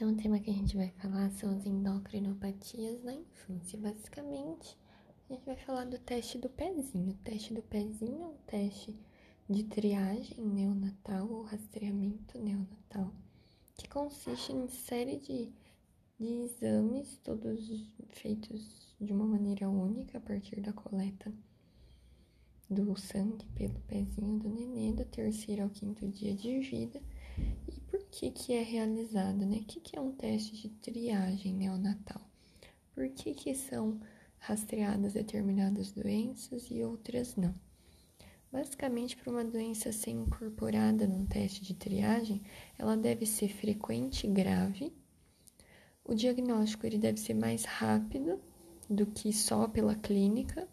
Então, o tema que a gente vai falar são as endocrinopatias na infância. Basicamente, a gente vai falar do teste do pezinho. O teste do pezinho é um teste de triagem neonatal ou rastreamento neonatal, que consiste em série de, de exames, todos feitos de uma maneira única a partir da coleta do sangue pelo pezinho do nenê, do terceiro ao quinto dia de vida que, que é realizado, né? O que, que é um teste de triagem neonatal? Por que, que são rastreadas determinadas doenças e outras não? Basicamente, para uma doença ser incorporada num teste de triagem, ela deve ser frequente e grave. O diagnóstico ele deve ser mais rápido do que só pela clínica,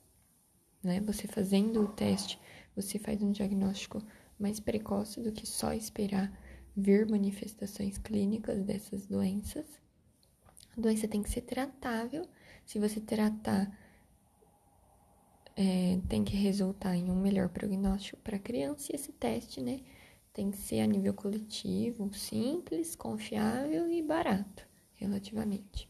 né? Você fazendo o teste, você faz um diagnóstico mais precoce do que só esperar vir manifestações clínicas dessas doenças. A doença tem que ser tratável. Se você tratar, é, tem que resultar em um melhor prognóstico para a criança. E esse teste, né, tem que ser a nível coletivo, simples, confiável e barato, relativamente.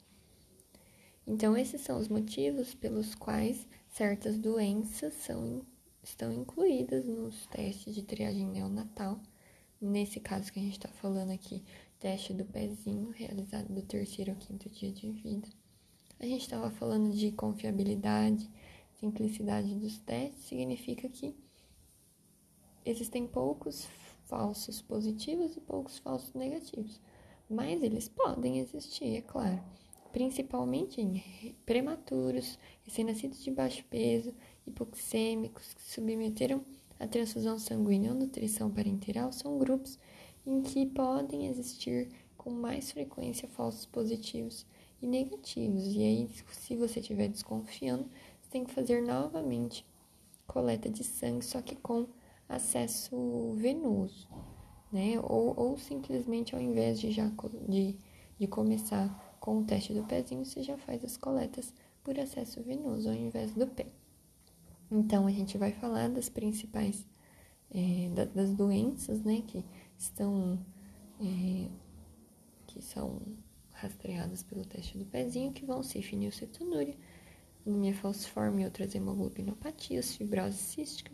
Então, esses são os motivos pelos quais certas doenças são, estão incluídas nos testes de triagem neonatal Nesse caso que a gente está falando aqui, teste do pezinho, realizado do terceiro ao quinto dia de vida. A gente estava falando de confiabilidade, simplicidade dos testes, significa que existem poucos falsos positivos e poucos falsos negativos. Mas eles podem existir, é claro. Principalmente em prematuros, recém-nascidos de baixo peso, hipoxêmicos que submeteram a transfusão sanguínea ou nutrição parenteral são grupos em que podem existir com mais frequência falsos positivos e negativos. E aí, se você estiver desconfiando, você tem que fazer novamente coleta de sangue, só que com acesso venoso, né? Ou, ou simplesmente ao invés de já de, de começar com o teste do pezinho, você já faz as coletas por acesso venoso ao invés do pé. Então, a gente vai falar das principais, é, das doenças, né, que estão, é, que são rastreadas pelo teste do pezinho, que vão ser fenilcetonúria, anemia falciforme e outras hemoglobinopatias, fibrose cística,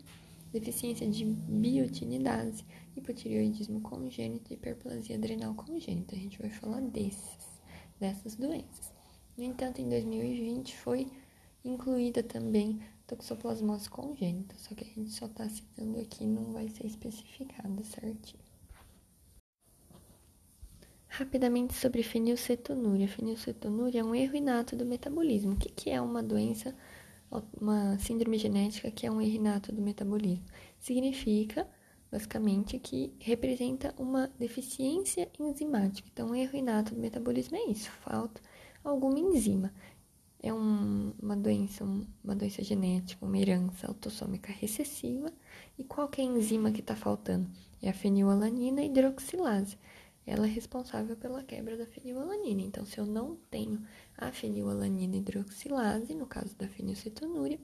deficiência de biotinidase, hipotireoidismo congênito e hiperplasia adrenal congênita. A gente vai falar desses, dessas doenças. No entanto, em 2020 foi incluída também toxoplasmose congênita, só que a gente só está citando aqui, não vai ser especificado certinho. Rapidamente sobre fenilcetonúria. Fenilcetonúria é um erro inato do metabolismo. O que, que é uma doença, uma síndrome genética que é um erro inato do metabolismo? Significa, basicamente, que representa uma deficiência enzimática. Então, um erro inato do metabolismo é isso, falta alguma enzima é um, uma doença, uma doença genética, uma herança autossômica recessiva. E qual é a enzima que está faltando? É a fenilalanina hidroxilase. Ela é responsável pela quebra da fenilalanina. Então, se eu não tenho a fenilalanina hidroxilase, no caso da fenilcetonúria,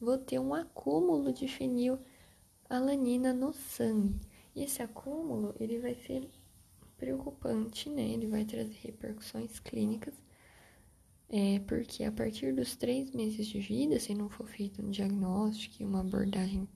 vou ter um acúmulo de fenilalanina no sangue. E esse acúmulo, ele vai ser preocupante, né? Ele vai trazer repercussões clínicas é porque a partir dos três meses de vida, se não for feito um diagnóstico e uma abordagem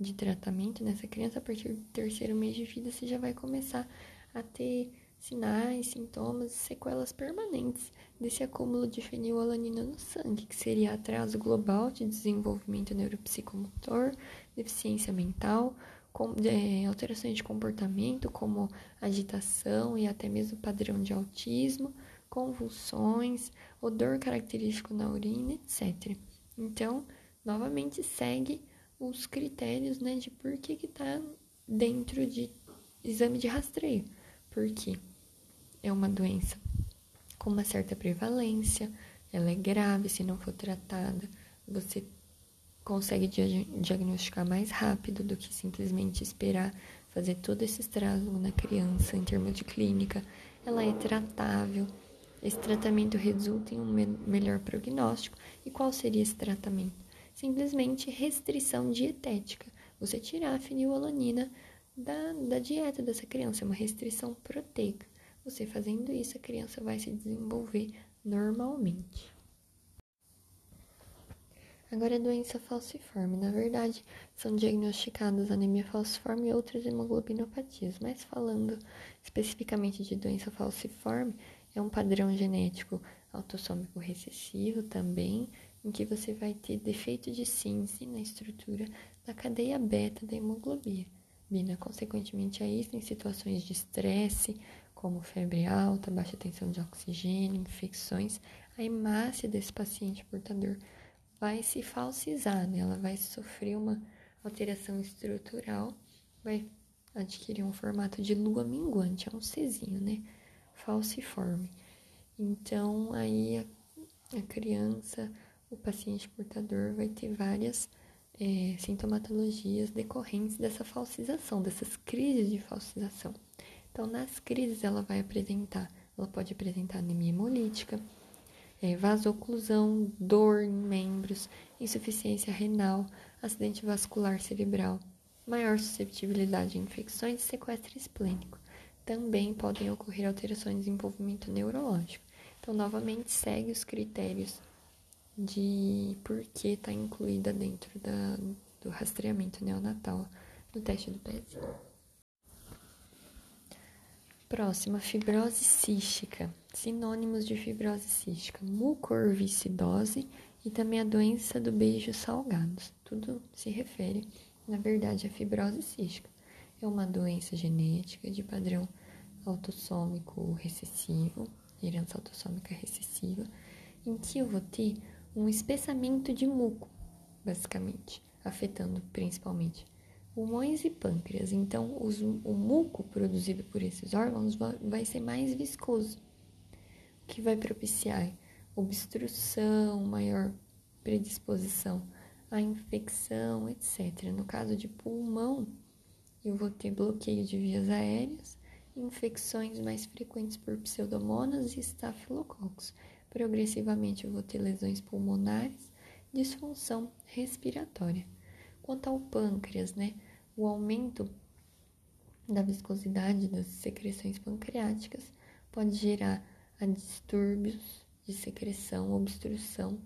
de tratamento nessa criança, a partir do terceiro mês de vida, você já vai começar a ter sinais, sintomas e sequelas permanentes desse acúmulo de fenilalanina no sangue, que seria atraso global de desenvolvimento neuropsicomotor, deficiência mental, com, é, alterações de comportamento como agitação e até mesmo padrão de autismo, convulsões, odor característico na urina, etc. Então, novamente segue os critérios né, de por que está dentro de exame de rastreio. Porque é uma doença com uma certa prevalência, ela é grave, se não for tratada, você consegue diagnosticar mais rápido do que simplesmente esperar fazer todo esse estrago na criança em termos de clínica. Ela é tratável, esse tratamento resulta em um me melhor prognóstico. E qual seria esse tratamento? Simplesmente restrição dietética. Você tirar a fenilalanina da, da dieta dessa criança, é uma restrição proteica. Você fazendo isso, a criança vai se desenvolver normalmente. Agora, a doença falciforme. Na verdade, são diagnosticadas anemia falciforme e outras hemoglobinopatias. Mas falando especificamente de doença falciforme, é um padrão genético autossômico recessivo também, em que você vai ter defeito de síntese na estrutura da cadeia beta da hemoglobina. Consequentemente a isso, em situações de estresse, como febre alta, baixa tensão de oxigênio, infecções, a hemácia desse paciente portador vai se falsizar, né? ela vai sofrer uma alteração estrutural, vai adquirir um formato de lua minguante, é um Czinho, né? Falciforme. Então, aí a, a criança, o paciente portador vai ter várias é, sintomatologias decorrentes dessa falsização, dessas crises de falsização. Então, nas crises, ela vai apresentar, ela pode apresentar anemia hemolítica, é, vasoclusão, dor em membros, insuficiência renal, acidente vascular cerebral, maior susceptibilidade a infecções e sequestro esplênico. Também podem ocorrer alterações de desenvolvimento neurológico. Então, novamente, segue os critérios de por que está incluída dentro da, do rastreamento neonatal no teste do pezinho. Próxima, fibrose cística. Sinônimos de fibrose cística: mucorviscidose e também a doença do beijo salgado. Tudo se refere, na verdade, à fibrose cística. É uma doença genética de padrão autossômico recessivo, herança autossômica recessiva, em que eu vou ter um espessamento de muco, basicamente, afetando principalmente pulmões e pâncreas. Então, os, o muco produzido por esses órgãos vai, ser mais viscoso, o que vai propiciar obstrução, maior predisposição à infecção, etc. No caso de pulmão, eu vou ter bloqueio de vias aéreas, infecções mais frequentes por pseudomonas e estafilococos Progressivamente eu vou ter lesões pulmonares, disfunção respiratória. Quanto ao pâncreas, né? O aumento da viscosidade das secreções pancreáticas pode gerar distúrbios de secreção, obstrução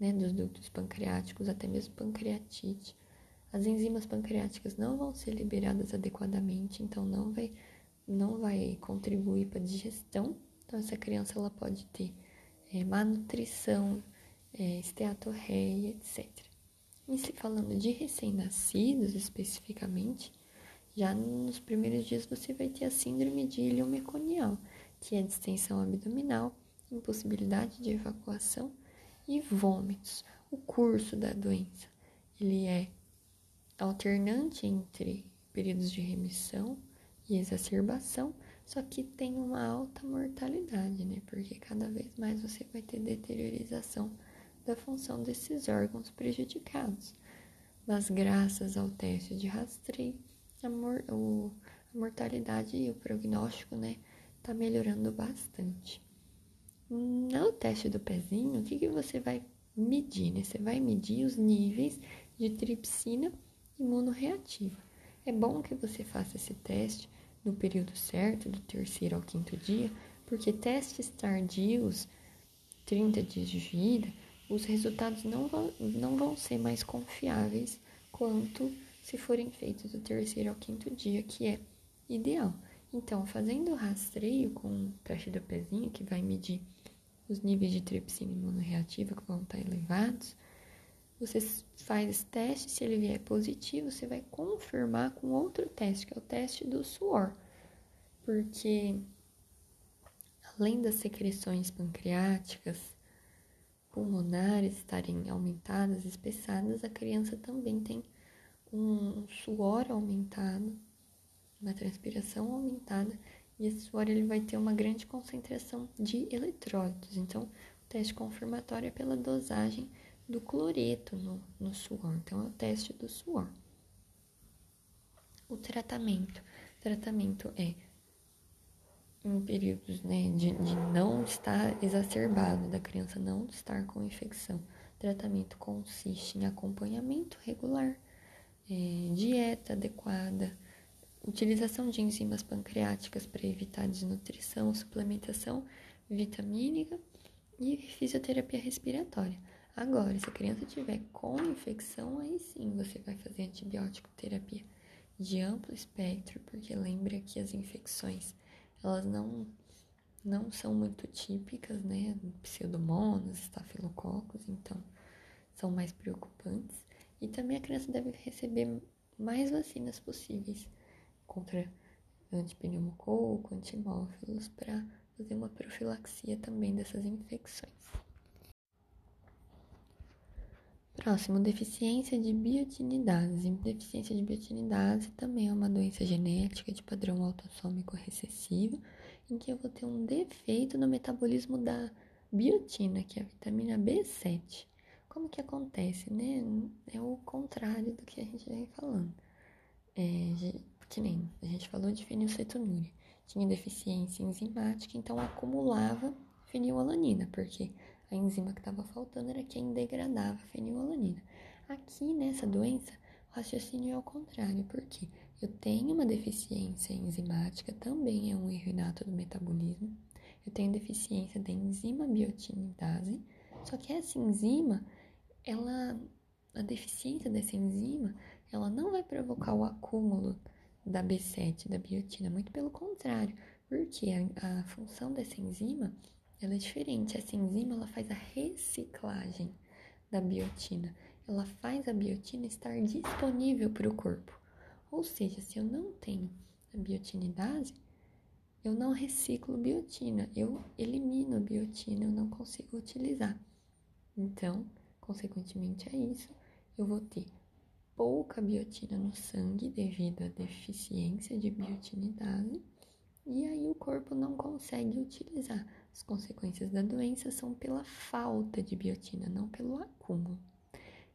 né, dos ductos pancreáticos, até mesmo pancreatite. As enzimas pancreáticas não vão ser liberadas adequadamente, então não vai, não vai contribuir para a digestão. Então, essa criança ela pode ter é, má nutrição, é, esteatorreia, etc. E se falando de recém-nascidos especificamente, já nos primeiros dias você vai ter a síndrome de ilho meconial, que é distensão abdominal, impossibilidade de evacuação e vômitos. O curso da doença, ele é alternante entre períodos de remissão e exacerbação, só que tem uma alta mortalidade, né? Porque cada vez mais você vai ter deteriorização da função desses órgãos prejudicados. Mas graças ao teste de rastreio, a, mor o, a mortalidade e o prognóstico, né, tá melhorando bastante. No teste do pezinho, o que, que você vai medir, né? Você vai medir os níveis de tripsina imunorreativa. É bom que você faça esse teste no período certo, do terceiro ao quinto dia, porque testes tardios, 30 dias de vida, os resultados não vão, não vão ser mais confiáveis quanto se forem feitos do terceiro ao quinto dia, que é ideal. Então, fazendo o rastreio com o teste do pezinho, que vai medir os níveis de tripsina imunorreativa que vão estar elevados, você faz esse teste, se ele vier positivo, você vai confirmar com outro teste, que é o teste do suor. Porque além das secreções pancreáticas, pulmonares estarem aumentadas, espessadas, a criança também tem um suor aumentado, uma transpiração aumentada, e esse suor ele vai ter uma grande concentração de eletrólitos. Então, o teste confirmatório é pela dosagem do cloreto no, no suor. Então, é o teste do suor. O tratamento. O tratamento é em períodos né, de, de não estar exacerbado, da criança não estar com infecção. O tratamento consiste em acompanhamento regular, é, dieta adequada, utilização de enzimas pancreáticas para evitar desnutrição, suplementação vitamínica e fisioterapia respiratória. Agora, se a criança tiver com infecção, aí sim você vai fazer antibiótico terapia de amplo espectro, porque lembra que as infecções, elas não não são muito típicas, né? Pseudomonas, estafilococos, então são mais preocupantes. E também a criança deve receber mais vacinas possíveis contra antipneumococo, antimófilos, para fazer uma profilaxia também dessas infecções. Próximo, deficiência de biotinidase. Deficiência de biotinidase também é uma doença genética de padrão autossômico recessivo, em que eu vou ter um defeito no metabolismo da biotina, que é a vitamina B7. Como que acontece, né? É o contrário do que a gente vem falando. É, que nem a gente falou de fenilcetonúria. Tinha deficiência enzimática, então acumulava fenilalanina, porque a enzima que estava faltando era quem degradava a fenilalanina. Aqui nessa doença, o raciocínio é ao contrário, porque eu tenho uma deficiência enzimática, também é um erro inato do metabolismo. Eu tenho deficiência da enzima biotinidase, só que essa enzima, ela, a deficiência dessa enzima, ela não vai provocar o acúmulo da B7, da biotina, muito pelo contrário, porque a, a função dessa enzima ela é diferente. Essa enzima ela faz a reciclagem da biotina. Ela faz a biotina estar disponível para o corpo. Ou seja, se eu não tenho a biotinidase, eu não reciclo biotina, eu elimino biotina, eu não consigo utilizar. Então, consequentemente a isso, eu vou ter pouca biotina no sangue devido à deficiência de biotinidase, e aí o corpo não consegue utilizar. As consequências da doença são pela falta de biotina, não pelo acúmulo.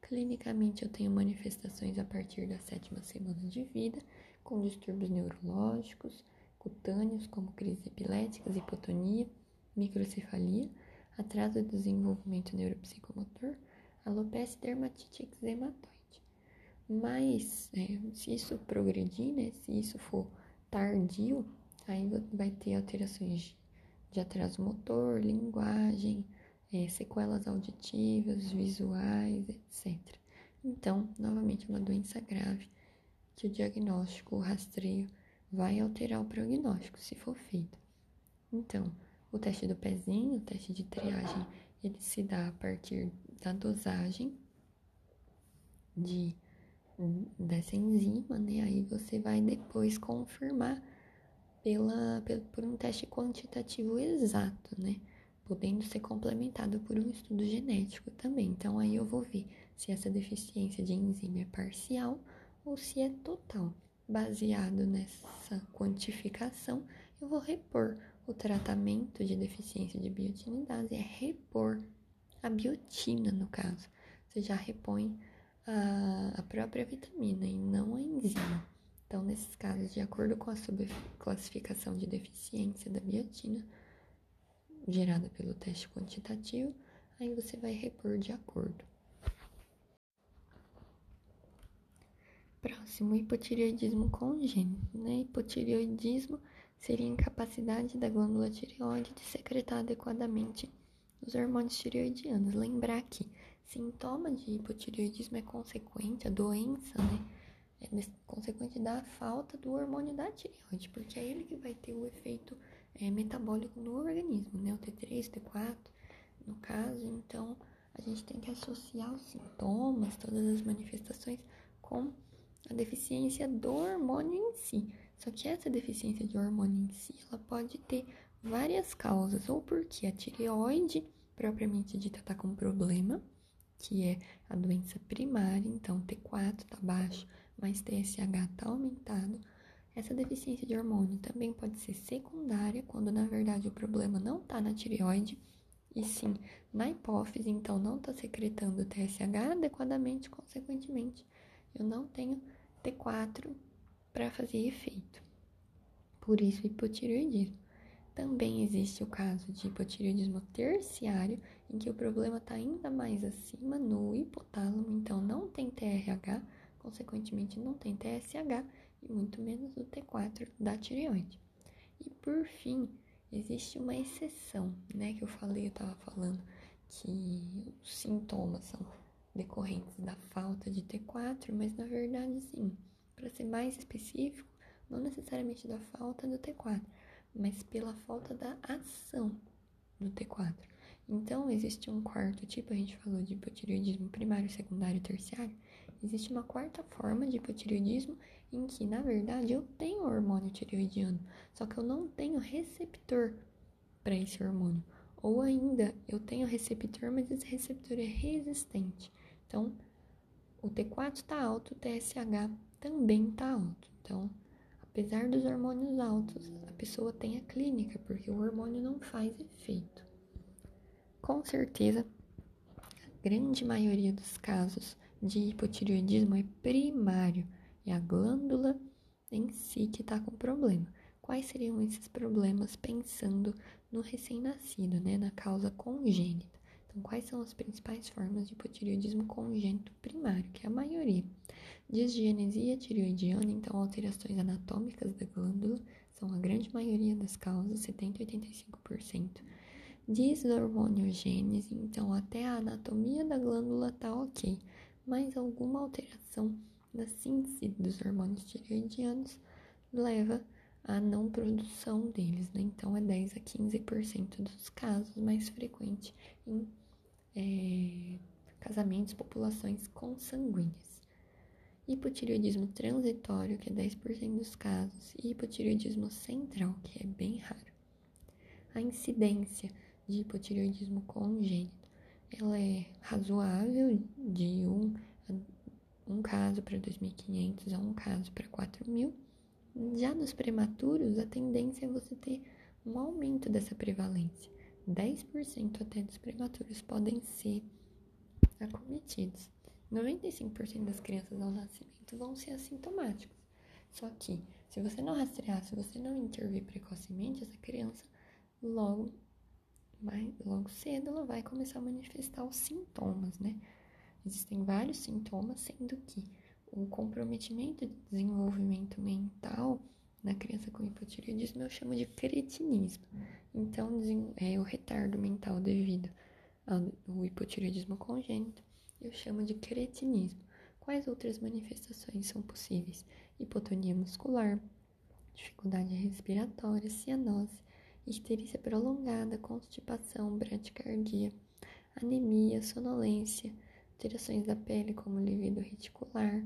Clinicamente, eu tenho manifestações a partir da sétima semana de vida, com distúrbios neurológicos, cutâneos, como crises epiléticas, hipotonia, microcefalia, atraso do desenvolvimento neuropsicomotor, alopecia e dermatite eczematoide. Mas, é, se isso progredir, né, se isso for tardio, aí vai ter alterações de atraso motor, linguagem, é, sequelas auditivas, visuais, etc. Então, novamente, uma doença grave que o diagnóstico, o rastreio, vai alterar o prognóstico se for feito. Então, o teste do pezinho, o teste de triagem, ele se dá a partir da dosagem de dessa enzima, né? Aí você vai depois confirmar pela, por um teste quantitativo exato, né? Podendo ser complementado por um estudo genético também. Então, aí eu vou ver se essa deficiência de enzima é parcial ou se é total. Baseado nessa quantificação, eu vou repor o tratamento de deficiência de biotinidase, é repor a biotina, no caso. Você já repõe a, a própria vitamina e não a enzima. Então, nesses casos, de acordo com a subclassificação de deficiência da biotina, gerada pelo teste quantitativo, aí você vai repor de acordo. Próximo, hipotireoidismo congênito. Né? Hipotireoidismo seria a incapacidade da glândula tireoide de secretar adequadamente os hormônios tireoidianos. Lembrar que sintoma de hipotireoidismo é consequente, a doença, né? É consequente da falta do hormônio da tireoide, porque é ele que vai ter o efeito é, metabólico no organismo, né? O T3, T4, no caso. Então, a gente tem que associar os sintomas, todas as manifestações com a deficiência do hormônio em si. Só que essa deficiência de hormônio em si, ela pode ter várias causas, ou porque a tireoide propriamente dita está com problema, que é a doença primária, então T4 está baixo, mas TSH está aumentado. Essa deficiência de hormônio também pode ser secundária, quando na verdade o problema não está na tireoide, e sim na hipófise, então não está secretando TSH adequadamente, consequentemente, eu não tenho T4 para fazer efeito. Por isso, hipotireoidismo. Também existe o caso de hipotireoidismo terciário, em que o problema está ainda mais acima no hipotálamo, então não tem TRH consequentemente não tem TSH e muito menos o T4 da tireoide. E por fim, existe uma exceção, né, que eu falei, eu tava falando que os sintomas são decorrentes da falta de T4, mas na verdade sim, para ser mais específico, não necessariamente da falta do T4, mas pela falta da ação do T4. Então, existe um quarto tipo, a gente falou de hipotireoidismo primário, secundário e terciário. Existe uma quarta forma de hipotireoidismo em que, na verdade, eu tenho hormônio tireoidiano, só que eu não tenho receptor para esse hormônio. Ou ainda, eu tenho receptor, mas esse receptor é resistente. Então, o T4 está alto, o TSH também está alto. Então, apesar dos hormônios altos, a pessoa tem a clínica, porque o hormônio não faz efeito. Com certeza, a grande maioria dos casos de hipotireoidismo é primário, é a glândula em si que está com problema. Quais seriam esses problemas pensando no recém-nascido, né, na causa congênita? Então, quais são as principais formas de hipotireoidismo congênito primário, que é a maioria? Disgenesia tireoidiana, então alterações anatômicas da glândula, são a grande maioria das causas, 70 a 85%. Dishormoniogênese, então até a anatomia da glândula tá ok, mas alguma alteração na síntese dos hormônios tireoidianos leva à não produção deles, né? Então é 10 a 15% dos casos mais frequente em é, casamentos, populações consanguíneas. Hipotireoidismo transitório, que é 10% dos casos, e hipotireoidismo central, que é bem raro. A incidência de hipotireoidismo congênito, ela é razoável, de um, um caso para 2.500 a um caso para 4.000. Já nos prematuros, a tendência é você ter um aumento dessa prevalência. 10% até dos prematuros podem ser acometidos. 95% das crianças ao nascimento vão ser assintomáticos. Só que, se você não rastrear, se você não intervir precocemente, essa criança logo, vai, logo cedo ela vai começar a manifestar os sintomas, né? Existem vários sintomas, sendo que o comprometimento de desenvolvimento mental na criança com hipotireoidismo eu chamo de cretinismo. Então, é o retardo mental devido ao hipotireoidismo congênito, eu chamo de cretinismo. Quais outras manifestações são possíveis? Hipotonia muscular, dificuldade respiratória, cianose, icterícia prolongada, constipação, bradicardia, anemia, sonolência, alterações da pele como livido reticular,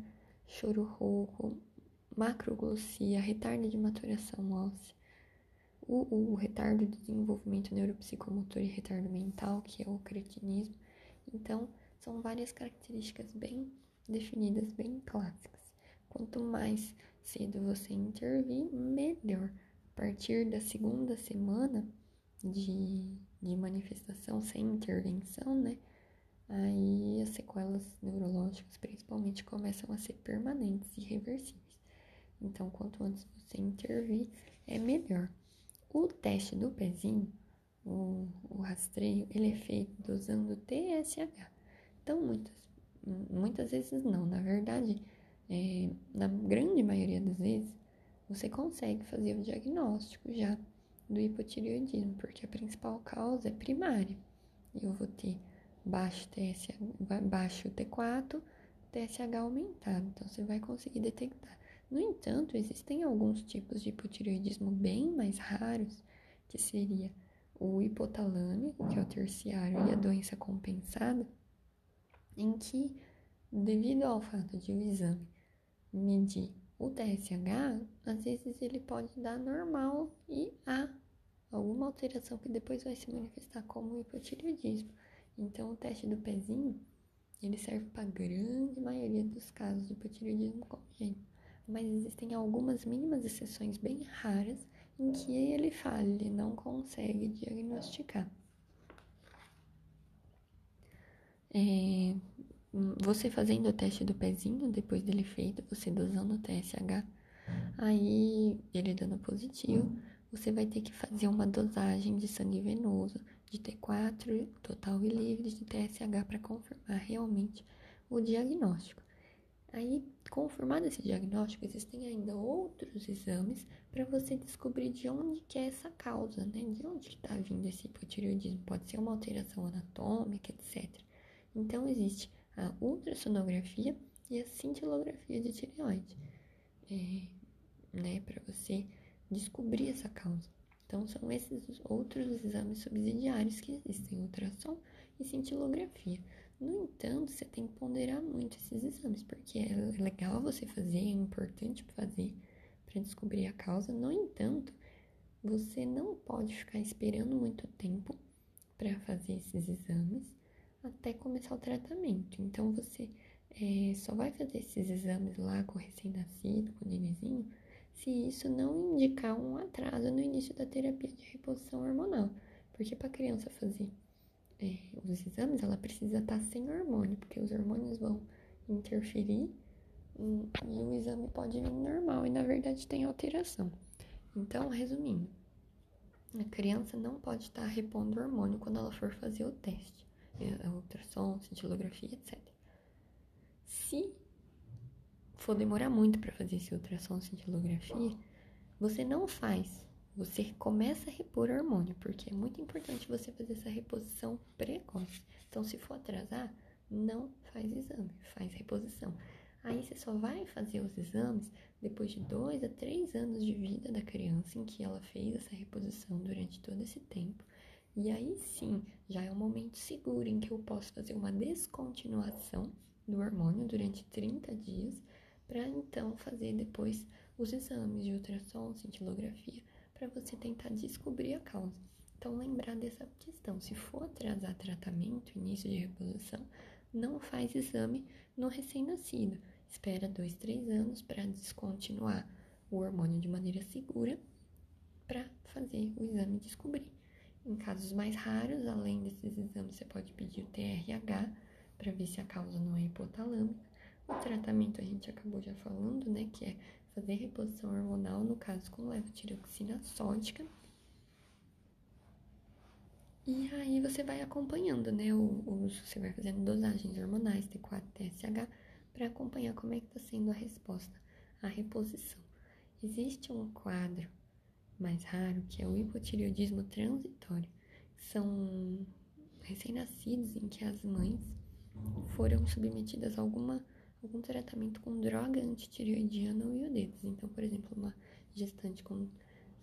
choro rouco, macroglossia, retardo de maturação óssea, o, o, retardo de desenvolvimento neuropsicomotor e retardo mental, que é o cretinismo. Então, são várias características bem definidas, bem clássicas. Quanto mais cedo você intervir, melhor. A partir da segunda semana de, de manifestação sem intervenção, né? Aí as sequelas neurológicas, principalmente, começam a ser permanentes e reversíveis. Então, quanto antes você intervir, é melhor. O teste do pezinho, o, o rastreio, ele é feito usando TSH. Então, muitas, muitas vezes não. Na verdade, é, na grande maioria das vezes, você consegue fazer o diagnóstico já do hipotireoidismo, porque a principal causa é primária. Eu vou ter baixo, TSH, baixo T4, TSH aumentado. Então, você vai conseguir detectar. No entanto, existem alguns tipos de hipotireoidismo bem mais raros, que seria o hipotalâmico, que é o terciário, e a doença compensada, em que, devido ao fato de o exame medir o TSH, às vezes ele pode dar normal e há alguma alteração que depois vai se manifestar como hipotireoidismo. Então, o teste do pezinho, ele serve para a grande maioria dos casos de hipotireoidismo congênito. Mas existem algumas mínimas exceções bem raras em que ele falha, ele não consegue diagnosticar. É, você fazendo o teste do pezinho, depois dele feito, você dosando o TSH, aí ele dando positivo, você vai ter que fazer uma dosagem de sangue venoso de T4 total e livre de TSH para confirmar realmente o diagnóstico. Aí, confirmado esse diagnóstico, existem ainda outros exames para você descobrir de onde que é essa causa, né? De onde está vindo esse hipotireoidismo. Pode ser uma alteração anatômica, etc. Então, existe a ultrassonografia e a cintilografia de tireoide, é, né? Para você descobrir essa causa. Então, são esses outros exames subsidiários que existem, ultrassom e cintilografia. No entanto, você tem que ponderar muito esses exames, porque é legal você fazer, é importante fazer para descobrir a causa. No entanto, você não pode ficar esperando muito tempo para fazer esses exames até começar o tratamento. Então, você é, só vai fazer esses exames lá com o recém-nascido, com o nenenzinho, se isso não indicar um atraso no início da terapia de reposição hormonal. Porque para a criança fazer é, os exames, ela precisa estar tá sem hormônio, porque os hormônios vão interferir e, e o exame pode vir normal e na verdade tem alteração. Então, resumindo, a criança não pode estar tá repondo hormônio quando ela for fazer o teste, ultrassom, cintilografia, etc. Se for demorar muito para fazer esse ultrassom, cintilografia, você não faz você começa a repor hormônio, porque é muito importante você fazer essa reposição precoce. Então, se for atrasar, não faz exame, faz reposição. Aí você só vai fazer os exames depois de dois a três anos de vida da criança em que ela fez essa reposição durante todo esse tempo. E aí sim, já é um momento seguro em que eu posso fazer uma descontinuação do hormônio durante 30 dias, para então fazer depois os exames de ultrassom, cintilografia para você tentar descobrir a causa. Então, lembrar dessa questão: se for atrasar tratamento, início de reposição, não faz exame no recém-nascido. Espera dois, três anos para descontinuar o hormônio de maneira segura para fazer o exame e descobrir. Em casos mais raros, além desses exames, você pode pedir o TRH para ver se a causa não é hipotalâmica. O tratamento a gente acabou já falando, né, que é fazer reposição hormonal, no caso com levotiroxina sódica. E aí você vai acompanhando, né? O, o, você vai fazendo dosagens hormonais, T4, TSH, para acompanhar como é que está sendo a resposta à reposição. Existe um quadro mais raro que é o hipotireoidismo transitório. São recém-nascidos em que as mães foram submetidas a alguma algum tratamento com droga antitireoidiana ou iodetos. Então, por exemplo, uma gestante com,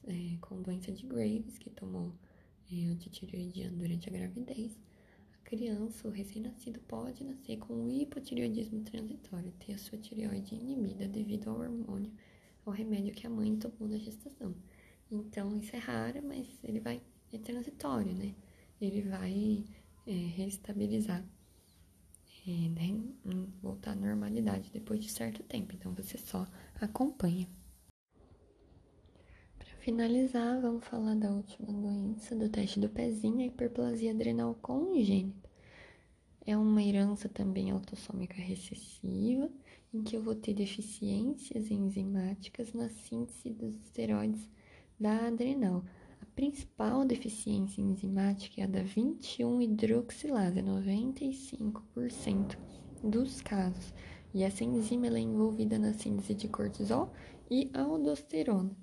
é, com doença de Graves, que tomou é, antitireoidiano durante a gravidez, a criança, o recém-nascido, pode nascer com hipotireoidismo transitório, ter a sua tireoide inibida devido ao hormônio, ao remédio que a mãe tomou na gestação. Então, isso é raro, mas ele vai, é transitório, né? Ele vai é, reestabilizar e nem voltar à normalidade depois de certo tempo. Então você só acompanha. Para finalizar, vamos falar da última doença do teste do pezinho, a hiperplasia adrenal congênita. É uma herança também autossômica recessiva, em que eu vou ter deficiências enzimáticas na síntese dos esteroides da adrenal principal deficiência enzimática é a da 21-hidroxilase, 95% dos casos. E essa enzima é envolvida na síntese de cortisol e aldosterona.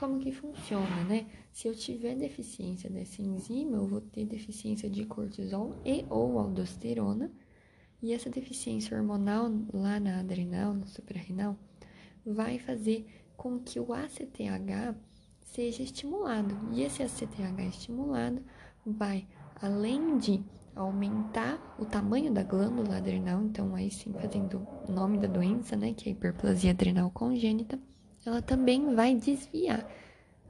Como que funciona, né? Se eu tiver deficiência dessa enzima, eu vou ter deficiência de cortisol e ou aldosterona. E essa deficiência hormonal lá na adrenal, no suprarrenal, vai fazer com que o ACTH seja estimulado. E esse ACTH estimulado vai, além de aumentar o tamanho da glândula adrenal, então aí sim fazendo o nome da doença, né, que é a hiperplasia adrenal congênita, ela também vai desviar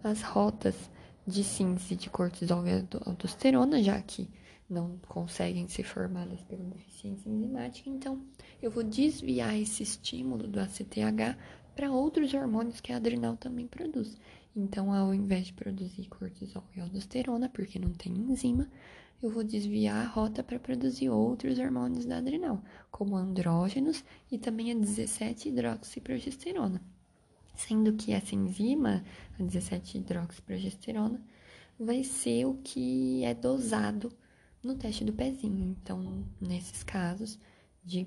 as rotas de síntese de cortisol e aldosterona, já que não conseguem ser formadas pela deficiência enzimática, então eu vou desviar esse estímulo do ACTH para outros hormônios que a adrenal também produz. Então, ao invés de produzir cortisol e aldosterona, porque não tem enzima, eu vou desviar a rota para produzir outros hormônios da adrenal, como andrógenos e também a 17-hidroxiprogesterona. Sendo que essa enzima, a 17-hidroxiprogesterona, vai ser o que é dosado no teste do pezinho. Então, nesses casos de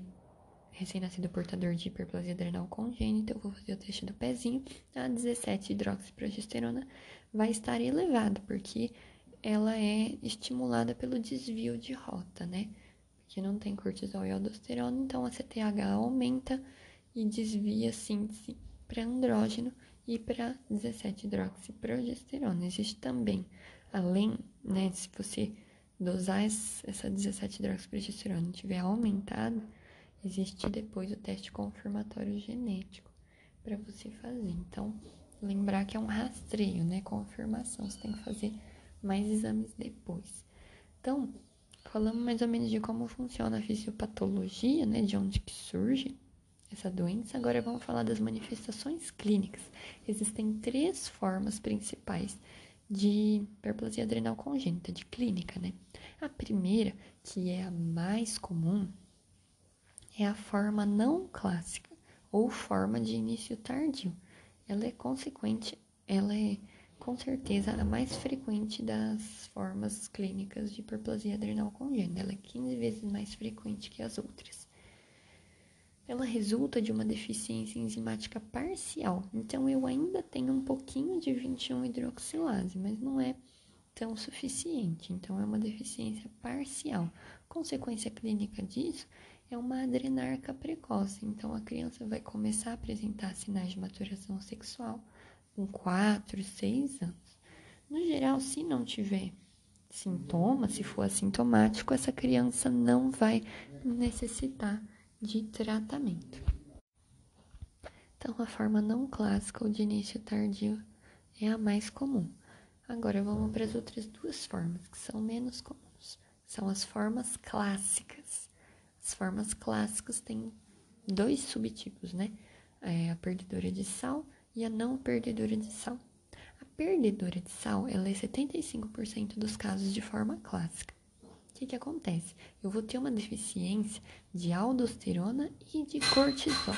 recém-nascido portador de hiperplasia adrenal congênita, eu vou fazer o teste do pezinho, a 17 hidroxiprogesterona vai estar elevada, porque ela é estimulada pelo desvio de rota, né? Porque não tem cortisol e aldosterona, então a CTH aumenta e desvia a síntese para andrógeno e para 17 hidroxiprogesterona. Existe também, além, né, se você dosar essa 17 hidroxiprogesterona tiver aumentado, existe depois o teste confirmatório genético para você fazer. Então, lembrar que é um rastreio, né? Confirmação, você tem que fazer mais exames depois. Então, falamos mais ou menos de como funciona a fisiopatologia, né? De onde que surge essa doença. Agora vamos falar das manifestações clínicas. Existem três formas principais de hiperplasia adrenal congênita, de clínica, né? A primeira, que é a mais comum, é a forma não clássica ou forma de início tardio. Ela é consequente, ela é com certeza a mais frequente das formas clínicas de hiperplasia adrenal congênita. Ela é 15 vezes mais frequente que as outras. Ela resulta de uma deficiência enzimática parcial. Então eu ainda tenho um pouquinho de 21 hidroxilase, mas não é tão suficiente. Então é uma deficiência parcial. Consequência clínica disso é uma adrenarca precoce. Então a criança vai começar a apresentar sinais de maturação sexual com 4, 6 anos. No geral, se não tiver sintomas, se for assintomático, essa criança não vai necessitar de tratamento. Então, a forma não clássica ou de início tardio é a mais comum. Agora vamos para as outras duas formas, que são menos comuns. São as formas clássicas. As formas clássicas têm dois subtipos, né? É a perdedora de sal e a não perdedora de sal. A perdedora de sal, ela é 75% dos casos de forma clássica. O que, que acontece? Eu vou ter uma deficiência de aldosterona e de cortisol.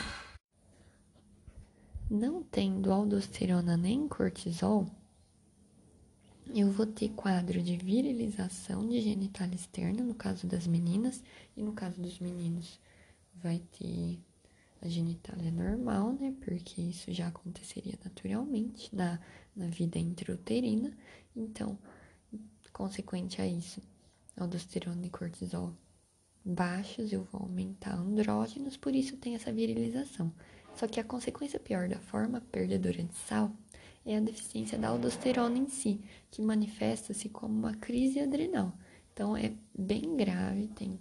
Não tendo aldosterona nem cortisol, eu vou ter quadro de virilização de genitália externa, no caso das meninas, e no caso dos meninos, vai ter a genitália normal, né? Porque isso já aconteceria naturalmente na, na vida intrauterina. Então, consequente a isso, aldosterona e cortisol baixos, eu vou aumentar andrógenos, por isso tem essa virilização. Só que a consequência pior da forma perdedora de sal é a deficiência da aldosterona em si, que manifesta-se como uma crise adrenal. Então é bem grave, tem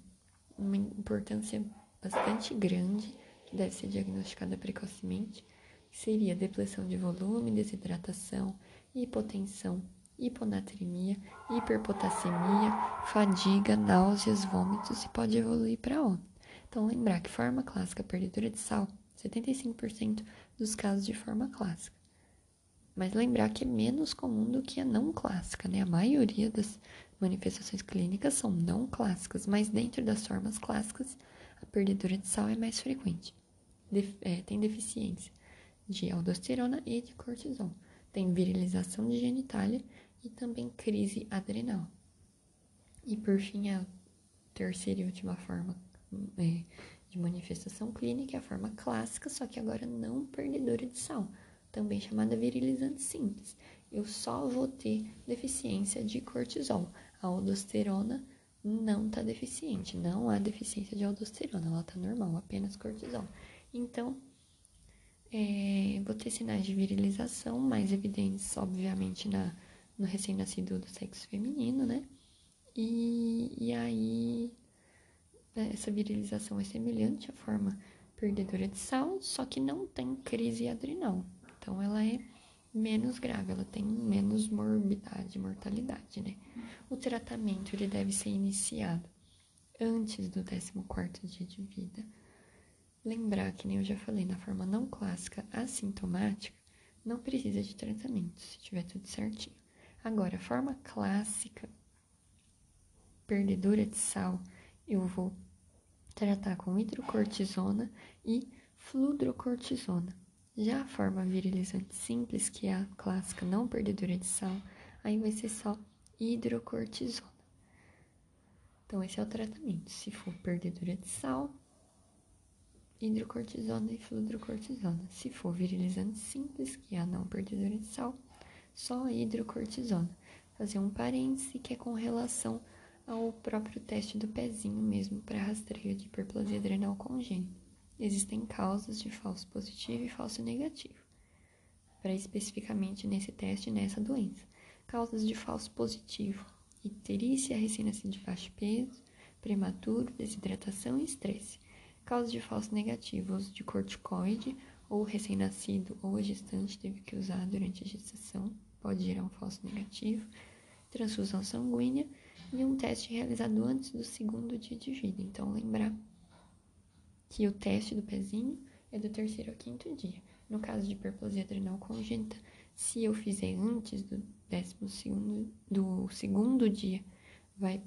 uma importância bastante grande que deve ser diagnosticada precocemente, que seria depressão de volume, desidratação, hipotensão, hiponatremia, hiperpotassemia, fadiga, náuseas, vômitos e pode evoluir para óbito. Então, lembrar que forma clássica perdedora de sal, 75% dos casos de forma clássica. Mas lembrar que é menos comum do que a não clássica, né? A maioria das manifestações clínicas são não clássicas, mas dentro das formas clássicas, a perdedora de sal é mais frequente é, tem deficiência de aldosterona e de cortisol. Tem virilização de genitália e também crise adrenal. E por fim, a terceira e última forma é, de manifestação clínica é a forma clássica, só que agora não perdedora de sal, também chamada virilizante simples. Eu só vou ter deficiência de cortisol. A aldosterona não está deficiente, não há deficiência de aldosterona, ela está normal, apenas cortisol. Então, é, vou ter sinais de virilização mais evidentes, obviamente, na, no recém-nascido do sexo feminino, né? E, e aí, essa virilização é semelhante à forma perdedora de sal, só que não tem crise adrenal. Então, ela é menos grave, ela tem menos morbidade, mortalidade, né? O tratamento ele deve ser iniciado antes do 14º dia de vida Lembrar que nem eu já falei, na forma não clássica assintomática, não precisa de tratamento, se tiver tudo certinho. Agora, a forma clássica, perdedora de sal, eu vou tratar com hidrocortisona e fludrocortisona. Já a forma virilizante simples, que é a clássica não perdedora de sal, aí vai ser só hidrocortisona. Então, esse é o tratamento. Se for perdedora de sal, hidrocortisona e fludrocortisona. Se for virilizante simples, que é a não perdedora de sal, só hidrocortisona. Fazer um parêntese que é com relação ao próprio teste do pezinho mesmo para rastreio de hiperplasia adrenal congênita. Existem causas de falso positivo e falso negativo, para especificamente nesse teste nessa doença. Causas de falso positivo: icterícia, recém-nascido de baixo peso, prematuro, desidratação e estresse. Causas de falso negativo: uso de corticoide ou recém-nascido ou a gestante teve que usar durante a gestação, pode gerar um falso negativo. Transfusão sanguínea e um teste realizado antes do segundo dia de vida. Então, lembrar que o teste do pezinho é do terceiro ao quinto dia. No caso de hiperplasia adrenal congênita, se eu fizer antes do décimo segundo, do segundo dia, vai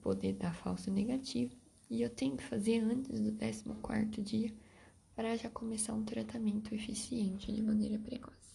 poder dar falso negativo. E eu tenho que fazer antes do décimo quarto dia para já começar um tratamento eficiente de maneira precoce.